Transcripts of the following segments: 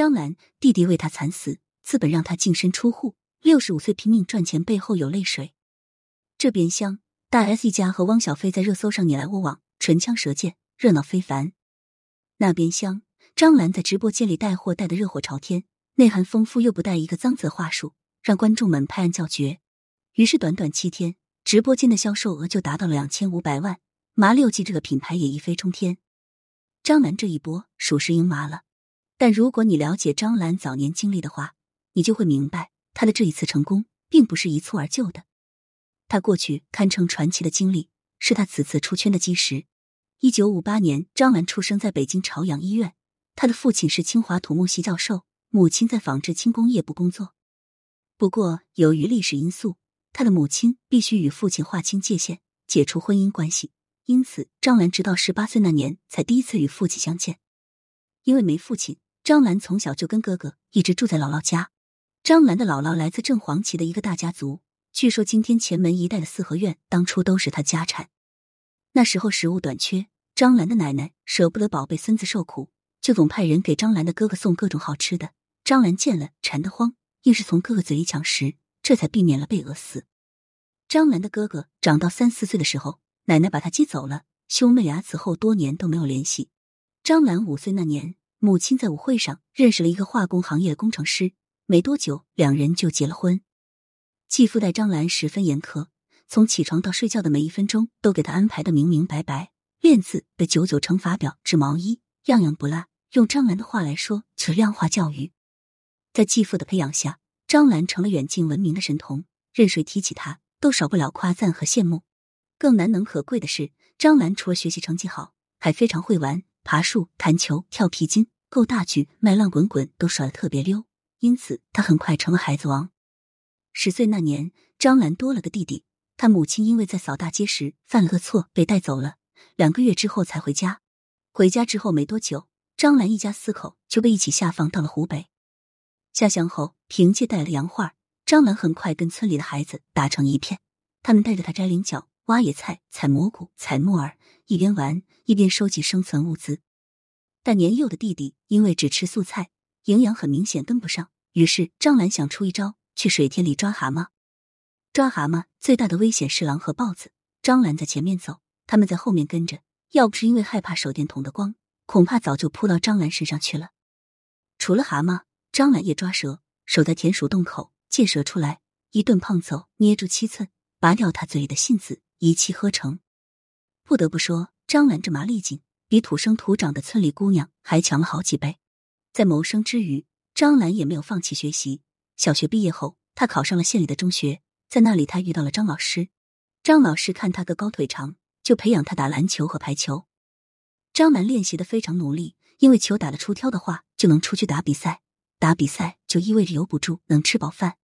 张兰弟弟为他惨死，资本让他净身出户，六十五岁拼命赚钱，背后有泪水。这边厢，大 S 一家和汪小菲在热搜上你来我往，唇枪舌剑，热闹非凡。那边厢，张兰在直播间里带货带的热火朝天，内涵丰富又不带一个脏字话术，让观众们拍案叫绝。于是短短七天，直播间的销售额就达到了两千五百万，麻六记这个品牌也一飞冲天。张兰这一波属实赢麻了。但如果你了解张兰早年经历的话，你就会明白，她的这一次成功并不是一蹴而就的。她过去堪称传奇的经历，是她此次出圈的基石。一九五八年，张兰出生在北京朝阳医院，她的父亲是清华土木系教授，母亲在纺织轻工业部工作。不过，由于历史因素，她的母亲必须与父亲划清界限，解除婚姻关系，因此张兰直到十八岁那年才第一次与父亲相见。因为没父亲。张兰从小就跟哥哥一直住在姥姥家。张兰的姥姥来自正黄旗的一个大家族，据说今天前门一带的四合院当初都是他家产。那时候食物短缺，张兰的奶奶舍不得宝贝孙子受苦，就总派人给张兰的哥哥送各种好吃的。张兰见了馋得慌，硬是从哥哥嘴里抢食，这才避免了被饿死。张兰的哥哥长到三四岁的时候，奶奶把他接走了，兄妹俩此后多年都没有联系。张兰五岁那年。母亲在舞会上认识了一个化工行业的工程师，没多久两人就结了婚。继父待张兰十分严苛，从起床到睡觉的每一分钟都给她安排的明明白白，练字背九九乘法表、织毛衣，样样不落。用张兰的话来说，就是量化教育。在继父的培养下，张兰成了远近闻名的神童，任谁提起她，都少不了夸赞和羡慕。更难能可贵的是，张兰除了学习成绩好，还非常会玩。爬树、弹球、跳皮筋、够大举、卖浪滚滚都耍的特别溜，因此他很快成了孩子王。十岁那年，张兰多了个弟弟，他母亲因为在扫大街时犯了个错被带走了，两个月之后才回家。回家之后没多久，张兰一家四口就被一起下放到了湖北。下乡后，凭借带来的洋画，张兰很快跟村里的孩子打成一片，他们带着他摘菱角。挖野菜、采蘑菇、采木耳，一边玩一边收集生存物资。但年幼的弟弟因为只吃素菜，营养很明显跟不上。于是张兰想出一招，去水田里抓蛤蟆。抓蛤蟆最大的危险是狼和豹子。张兰在前面走，他们在后面跟着。要不是因为害怕手电筒的光，恐怕早就扑到张兰身上去了。除了蛤蟆，张兰也抓蛇，守在田鼠洞口，借蛇出来，一顿胖揍，捏住七寸，拔掉他嘴里的信子。一气呵成，不得不说，张兰这麻利劲比土生土长的村里姑娘还强了好几倍。在谋生之余，张兰也没有放弃学习。小学毕业后，她考上了县里的中学，在那里她遇到了张老师。张老师看她个高腿长，就培养她打篮球和排球。张兰练习的非常努力，因为球打得出挑的话，就能出去打比赛。打比赛就意味着有补助，能吃饱饭。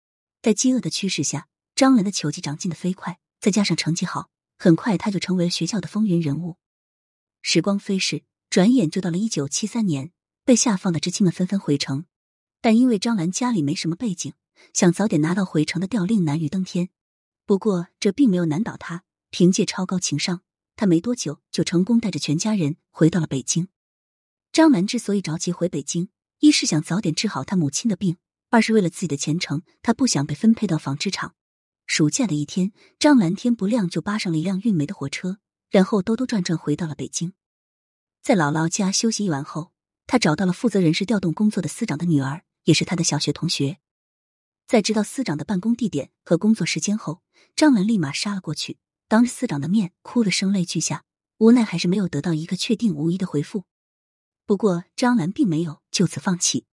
在饥饿的驱使下，张兰的球技长进的飞快。再加上成绩好，很快他就成为了学校的风云人物。时光飞逝，转眼就到了一九七三年，被下放的知青们纷纷回城，但因为张兰家里没什么背景，想早点拿到回城的调令难于登天。不过这并没有难倒他，凭借超高情商，他没多久就成功带着全家人回到了北京。张兰之所以着急回北京，一是想早点治好他母亲的病，二是为了自己的前程，他不想被分配到纺织厂。暑假的一天，张兰天不亮就扒上了一辆运煤的火车，然后兜兜转转回到了北京。在姥姥家休息一晚后，他找到了负责人事调动工作的司长的女儿，也是他的小学同学。在知道司长的办公地点和工作时间后，张兰立马杀了过去，当着司长的面哭得声泪俱下。无奈还是没有得到一个确定无疑的回复。不过张兰并没有就此放弃，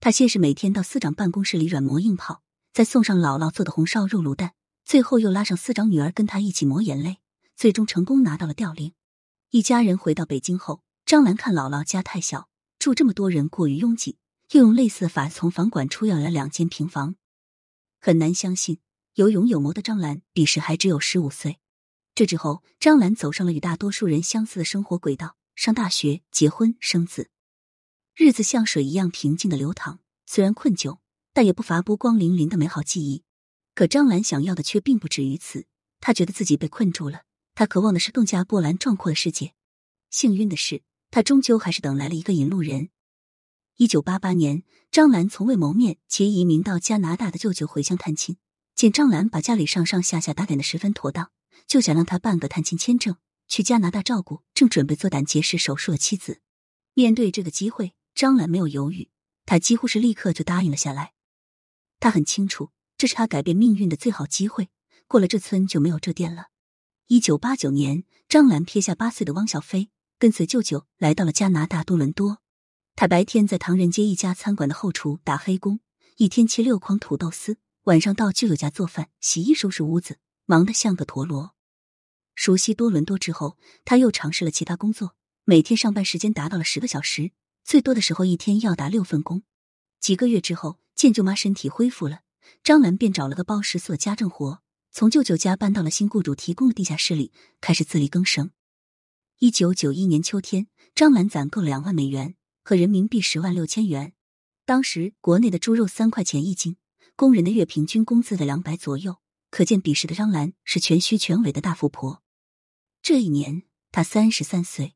他先是每天到司长办公室里软磨硬泡。再送上姥姥做的红烧肉卤蛋，最后又拉上司长女儿跟他一起抹眼泪，最终成功拿到了调令。一家人回到北京后，张兰看姥姥家太小，住这么多人过于拥挤，又用类似的法从房管处要来两间平房。很难相信，有勇有谋的张兰彼时还只有十五岁。这之后，张兰走上了与大多数人相似的生活轨道：上大学、结婚、生子，日子像水一样平静的流淌。虽然困窘。但也不乏波光粼粼的美好记忆。可张兰想要的却并不止于此，她觉得自己被困住了，她渴望的是更加波澜壮阔的世界。幸运的是，她终究还是等来了一个引路人。一九八八年，张兰从未谋面且移民到加拿大的舅舅回乡探亲，见张兰把家里上上下下打点的十分妥当，就想让他办个探亲签证，去加拿大照顾正准备做胆结石手术的妻子。面对这个机会，张兰没有犹豫，她几乎是立刻就答应了下来。他很清楚，这是他改变命运的最好机会。过了这村就没有这店了。一九八九年，张兰撇下八岁的汪小菲，跟随舅舅来到了加拿大多伦多。他白天在唐人街一家餐馆的后厨打黑工，一天切六筐土豆丝；晚上到舅舅家做饭、洗衣、收拾屋子，忙得像个陀螺。熟悉多伦多之后，他又尝试了其他工作，每天上班时间达到了十个小时，最多的时候一天要打六份工。几个月之后，见舅妈身体恢复了，张兰便找了个包食宿的家政活，从舅舅家搬到了新雇主提供的地下室里，开始自力更生。一九九一年秋天，张兰攒够了两万美元。和人民币十万六千元，当时国内的猪肉三块钱一斤，工人的月平均工资在两百左右，可见彼时的张兰是全虚全伪的大富婆。这一年，她三十三岁，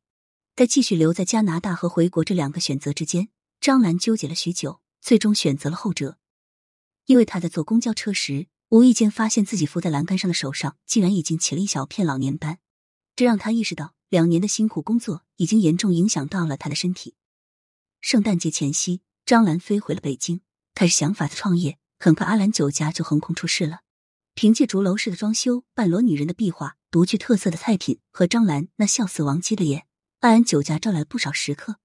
在继续留在加拿大和回国这两个选择之间，张兰纠结了许久，最终选择了后者。因为他在坐公交车时，无意间发现自己扶在栏杆上的手上竟然已经起了一小片老年斑，这让他意识到两年的辛苦工作已经严重影响到了他的身体。圣诞节前夕，张兰飞回了北京，开始想法的创业。很快，阿兰酒家就横空出世了。凭借竹楼式的装修、半裸女人的壁画、独具特色的菜品和张兰那笑死王姬的脸，阿兰酒家招来了不少食客。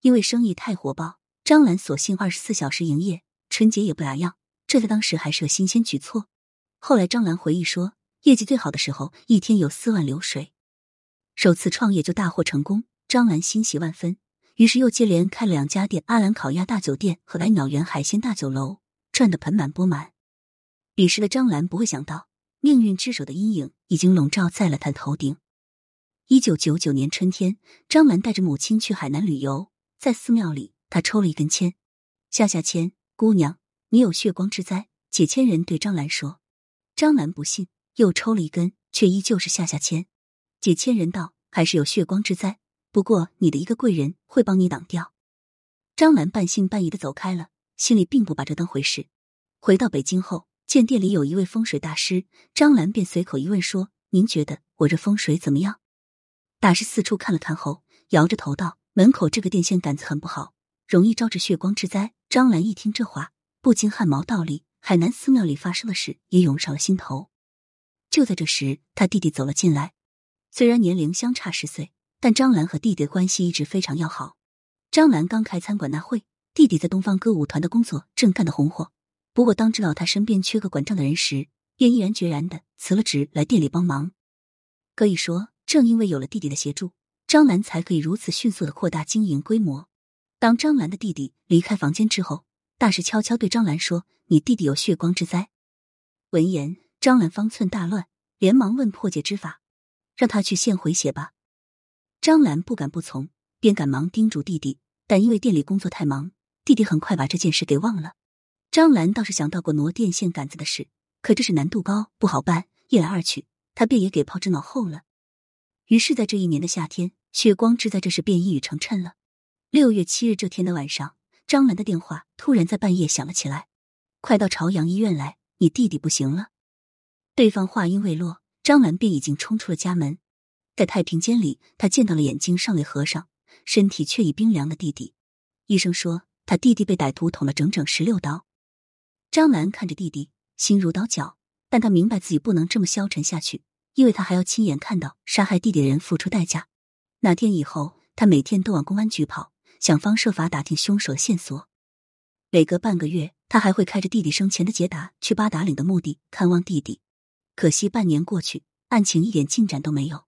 因为生意太火爆，张兰索性二十四小时营业，春节也不打烊。这在当时还是个新鲜举措。后来，张兰回忆说，业绩最好的时候，一天有四万流水。首次创业就大获成功，张兰欣喜万分。于是又接连开了两家店：阿兰烤鸭大酒店和百鸟园海鲜大酒楼，赚得盆满钵满。彼时的张兰不会想到，命运之手的阴影已经笼罩在了他头顶。一九九九年春天，张兰带着母亲去海南旅游，在寺庙里，她抽了一根签：“下下签，姑娘，你有血光之灾。”解千人对张兰说。张兰不信，又抽了一根，却依旧是下下签。解千人道：“还是有血光之灾。”不过，你的一个贵人会帮你挡掉。张兰半信半疑的走开了，心里并不把这当回事。回到北京后，见店里有一位风水大师，张兰便随口一问说：“您觉得我这风水怎么样？”大师四处看了看后，摇着头道：“门口这个电线杆子很不好，容易招致血光之灾。”张兰一听这话，不禁汗毛倒立。海南寺庙里发生的事也涌上了心头。就在这时，他弟弟走了进来，虽然年龄相差十岁。但张兰和弟弟的关系一直非常要好。张兰刚开餐馆那会，弟弟在东方歌舞团的工作正干得红火。不过当知道他身边缺个管账的人时，便毅然决然的辞了职来店里帮忙。可以说，正因为有了弟弟的协助，张兰才可以如此迅速的扩大经营规模。当张兰的弟弟离开房间之后，大师悄悄对张兰说：“你弟弟有血光之灾。”闻言，张兰方寸大乱，连忙问破解之法，让他去献回血吧。张兰不敢不从，便赶忙叮嘱弟弟，但因为店里工作太忙，弟弟很快把这件事给忘了。张兰倒是想到过挪电线杆子的事，可这是难度高，不好办。一来二去，他便也给抛之脑后了。于是，在这一年的夏天，血光之灾这事便一语成谶了。六月七日这天的晚上，张兰的电话突然在半夜响了起来：“快到朝阳医院来，你弟弟不行了。”对方话音未落，张兰便已经冲出了家门。在太平间里，他见到了眼睛尚未合上、身体却已冰凉的弟弟。医生说，他弟弟被歹徒捅了整整十六刀。张兰看着弟弟，心如刀绞，但他明白自己不能这么消沉下去，因为他还要亲眼看到杀害弟弟的人付出代价。那天以后，他每天都往公安局跑，想方设法打听凶手的线索。每隔半个月，他还会开着弟弟生前的捷达去八达岭的墓地看望弟弟。可惜半年过去，案情一点进展都没有。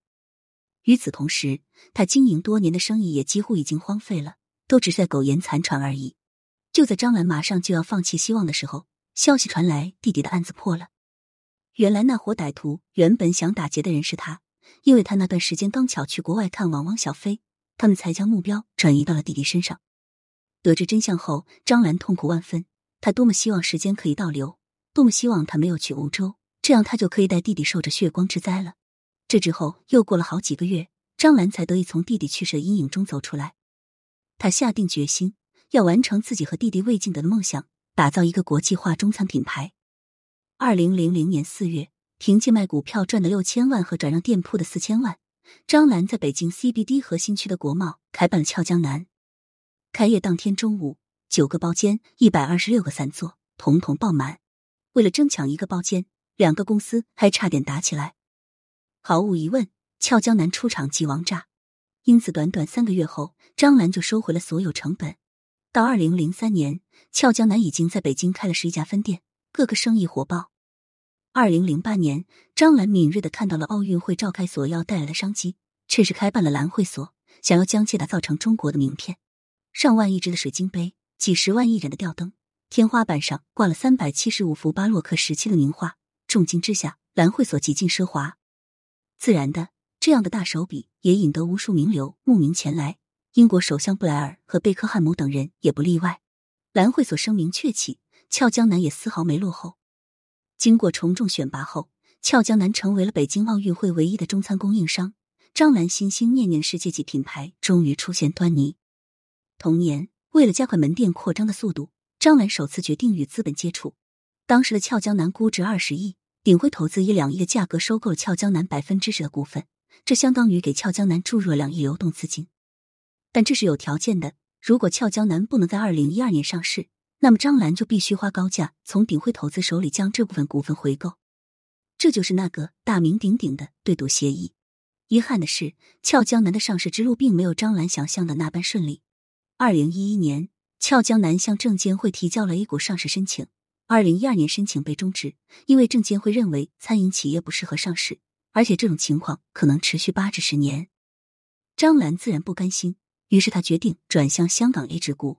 与此同时，他经营多年的生意也几乎已经荒废了，都只是在苟延残喘而已。就在张兰马上就要放弃希望的时候，消息传来，弟弟的案子破了。原来那伙歹徒原本想打劫的人是他，因为他那段时间刚巧去国外看望汪小菲，他们才将目标转移到了弟弟身上。得知真相后，张兰痛苦万分。他多么希望时间可以倒流，多么希望他没有去梧州，这样他就可以带弟弟受着血光之灾了。这之后又过了好几个月，张兰才得以从弟弟去世的阴影中走出来。他下定决心要完成自己和弟弟魏晋德的梦想，打造一个国际化中餐品牌。二零零零年四月，凭借卖股票赚的六千万和转让店铺的四千万，张兰在北京 CBD 核心区的国贸开办了俏江南。开业当天中午，九个包间，一百二十六个散座，统统爆满。为了争抢一个包间，两个公司还差点打起来。毫无疑问，俏江南出场即王炸。因此，短短三个月后，张兰就收回了所有成本。到二零零三年，俏江南已经在北京开了十一家分店，各个生意火爆。二零零八年，张兰敏锐的看到了奥运会召开所要带来的商机，趁势开办了兰会所，想要将其打造成中国的名片。上万一只的水晶杯，几十万一盏的吊灯，天花板上挂了三百七十五幅巴洛克时期的名画，重金之下，兰会所极尽奢华。自然的，这样的大手笔也引得无数名流慕名前来。英国首相布莱尔和贝克汉姆等人也不例外。兰会所声名鹊起，俏江南也丝毫没落后。经过重重选拔后，俏江南成为了北京奥运会唯一的中餐供应商。张兰心心念念世界级品牌终于出现端倪。同年，为了加快门店扩张的速度，张兰首次决定与资本接触。当时的俏江南估值二十亿。鼎晖投资以两亿的价格收购了俏江南百分之十的股份，这相当于给俏江南注入了两亿流动资金。但这是有条件的，如果俏江南不能在二零一二年上市，那么张兰就必须花高价从鼎晖投资手里将这部分股份回购。这就是那个大名鼎鼎的对赌协议。遗憾的是，俏江南的上市之路并没有张兰想象的那般顺利。二零一一年，俏江南向证监会提交了 A 股上市申请。二零一二年申请被终止，因为证监会认为餐饮企业不适合上市，而且这种情况可能持续八至十年。张兰自然不甘心，于是他决定转向香港 A 股股，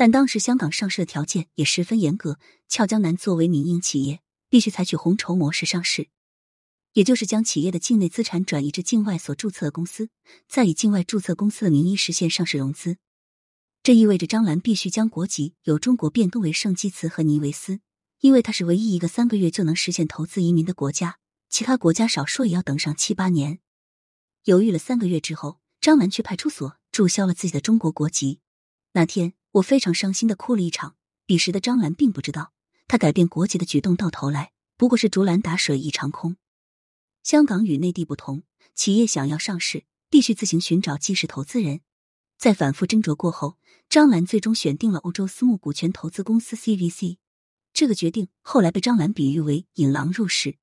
但当时香港上市的条件也十分严格。俏江南作为民营企业，必须采取红筹模式上市，也就是将企业的境内资产转移至境外所注册的公司，再以境外注册公司的名义实现上市融资。这意味着张兰必须将国籍由中国变更为圣基茨和尼维斯，因为它是唯一一个三个月就能实现投资移民的国家，其他国家少说也要等上七八年。犹豫了三个月之后，张兰去派出所注销了自己的中国国籍。那天，我非常伤心的哭了一场。彼时的张兰并不知道，他改变国籍的举动到头来不过是竹篮打水一场空。香港与内地不同，企业想要上市，必须自行寻找基石投资人。在反复斟酌过后，张兰最终选定了欧洲私募股权投资公司 CVC。这个决定后来被张兰比喻为“引狼入室”。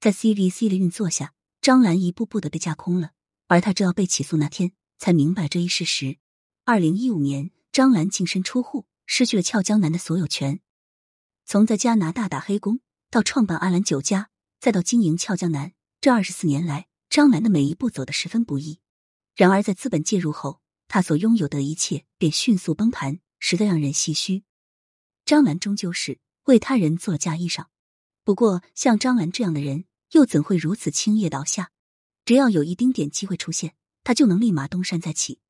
在 CVC 的运作下，张兰一步步的被架空了。而他直到被起诉那天，才明白这一事实。二零一五年，张兰净身出户，失去了俏江南的所有权。从在加拿大打黑工，到创办阿兰酒家，再到经营俏江南，这二十四年来，张兰的每一步走得十分不易。然而，在资本介入后，他所拥有的一切便迅速崩盘，实在让人唏嘘。张兰终究是为他人做了嫁衣裳，不过像张兰这样的人，又怎会如此轻易倒下？只要有一丁点机会出现，他就能立马东山再起。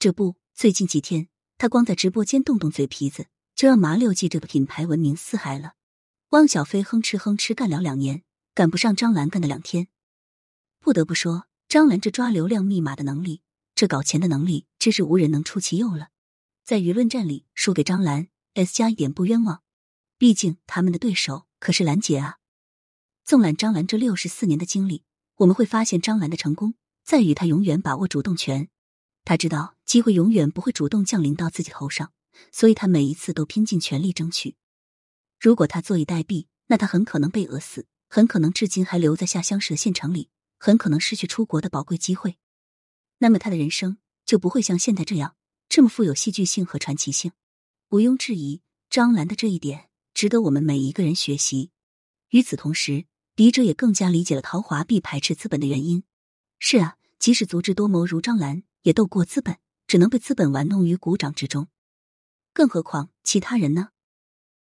这不，最近几天，他光在直播间动动嘴皮子，就让麻六记这个品牌闻名四海了。汪小菲哼哧哼哧干了两年，赶不上张兰干的两天。不得不说，张兰这抓流量密码的能力。这搞钱的能力真是无人能出其右了，在舆论战里输给张兰 S 加一点不冤枉，毕竟他们的对手可是兰姐啊。纵览张兰这六十四年的经历，我们会发现张兰的成功在于她永远把握主动权。他知道机会永远不会主动降临到自己头上，所以他每一次都拼尽全力争取。如果他坐以待毙，那他很可能被饿死，很可能至今还留在下乡时的县城里，很可能失去出国的宝贵机会。那么他的人生就不会像现在这样这么富有戏剧性和传奇性。毋庸置疑，张兰的这一点值得我们每一个人学习。与此同时，笔者也更加理解了陶华碧排斥资本的原因。是啊，即使足智多谋如张兰，也斗过资本，只能被资本玩弄于股掌之中。更何况其他人呢？